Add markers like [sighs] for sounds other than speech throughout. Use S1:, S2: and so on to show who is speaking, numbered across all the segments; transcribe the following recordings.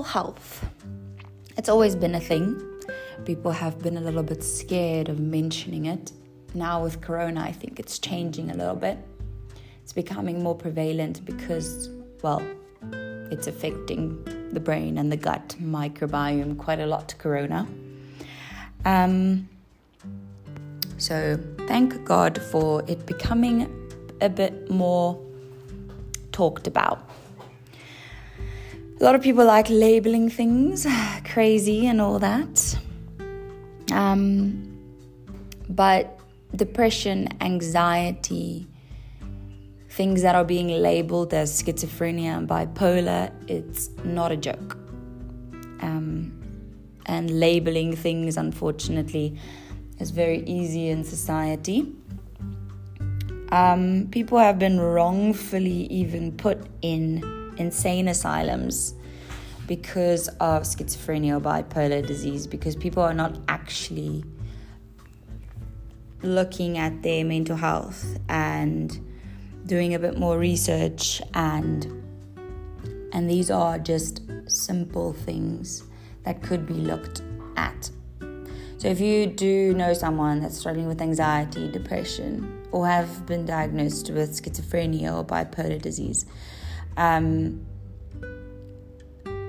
S1: mental health. It's always been a thing. People have been a little bit scared of mentioning it. Now, with Corona, I think it's changing a little bit. It's becoming more prevalent because, well, it's affecting the brain and the gut microbiome quite a lot, to Corona. Um, so, thank God for it becoming a bit more talked about. A lot of people like labeling things [sighs] crazy and all that. Um, but depression, anxiety, things that are being labeled as schizophrenia and bipolar, it's not a joke. Um, and labeling things, unfortunately, is very easy in society. Um, people have been wrongfully even put in insane asylums because of schizophrenia or bipolar disease because people are not actually looking at their mental health and doing a bit more research and and these are just simple things that could be looked at. So if you do know someone that's struggling with anxiety depression or have been diagnosed with schizophrenia or bipolar disease um,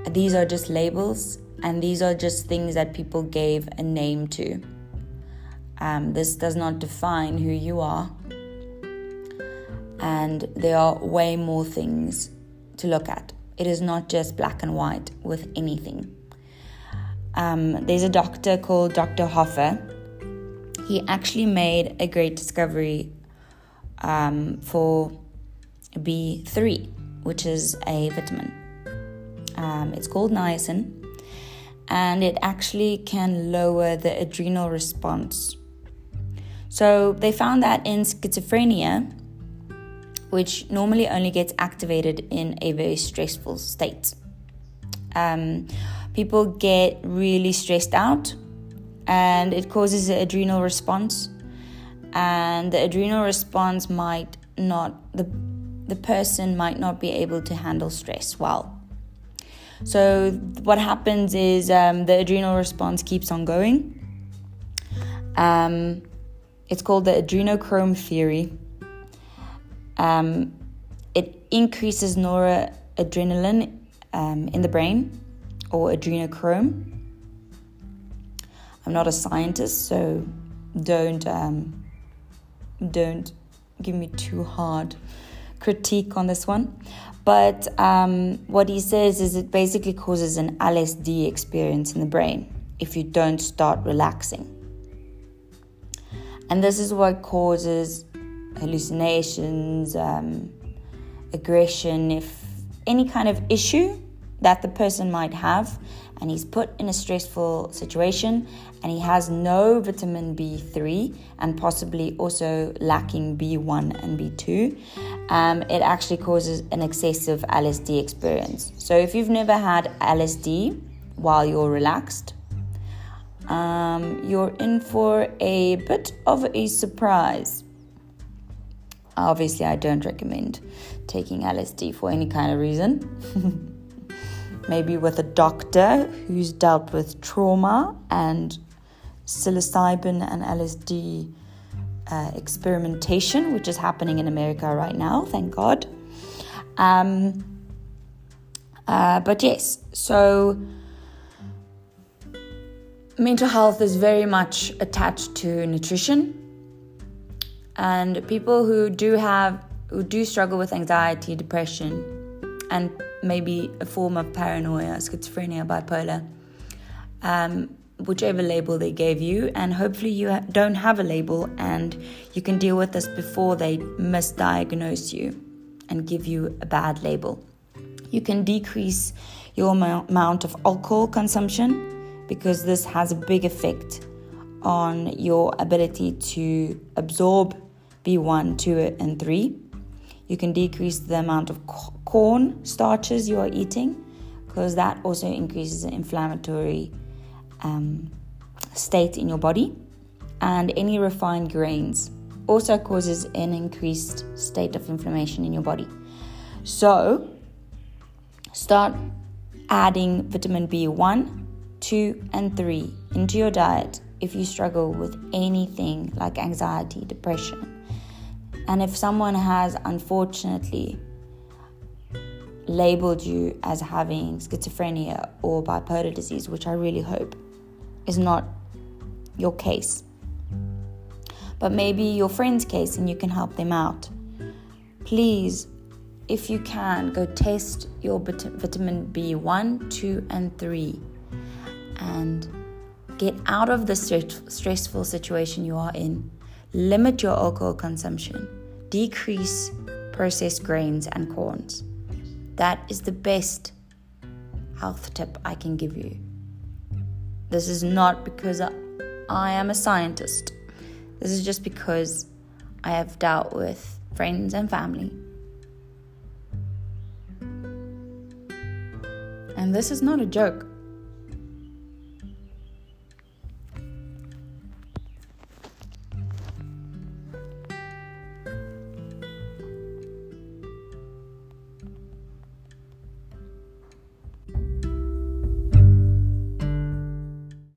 S1: these are just labels and these are just things that people gave a name to um, this does not define who you are. And there are way more things to look at. It is not just black and white with anything. Um, there's a doctor called Dr. Hoffer. He actually made a great discovery um, for B3, which is a vitamin. Um, it's called niacin, and it actually can lower the adrenal response so they found that in schizophrenia, which normally only gets activated in a very stressful state, um, people get really stressed out and it causes an adrenal response. And the adrenal response might not, the, the person might not be able to handle stress well. So, what happens is um, the adrenal response keeps on going. Um, it's called the adrenochrome theory. Um, it increases noradrenaline um, in the brain or adrenochrome. I'm not a scientist, so don't um, don't give me too hard critique on this one. But um, what he says is it basically causes an LSD experience in the brain if you don't start relaxing. And this is what causes hallucinations, um, aggression, if any kind of issue that the person might have, and he's put in a stressful situation and he has no vitamin B3 and possibly also lacking B1 and B2, um, it actually causes an excessive LSD experience. So, if you've never had LSD while you're relaxed, um, you're in for a bit of a surprise. Obviously, I don't recommend taking LSD for any kind of reason. [laughs] Maybe with a doctor who's dealt with trauma and psilocybin and LSD uh, experimentation, which is happening in America right now, thank God. Um, uh, but yes, so mental health is very much attached to nutrition and people who do have who do struggle with anxiety depression and maybe a form of paranoia schizophrenia bipolar um, whichever label they gave you and hopefully you don't have a label and you can deal with this before they misdiagnose you and give you a bad label you can decrease your amount of alcohol consumption because this has a big effect on your ability to absorb B1, 2, and 3. You can decrease the amount of corn starches you are eating because that also increases the inflammatory um, state in your body. And any refined grains also causes an increased state of inflammation in your body. So, start adding vitamin B1, 2, and 3 into your diet if you struggle with anything like anxiety, depression. And if someone has unfortunately labeled you as having schizophrenia or bipolar disease, which I really hope is not your case, but maybe your friend's case and you can help them out. Please, if you can, go test your vitamin B1, 2, and 3 and get out of the stressful situation you are in. Limit your alcohol consumption, decrease processed grains and corns. That is the best health tip I can give you. This is not because I am a scientist. This is just because I have dealt with friends and family. And this is not a joke.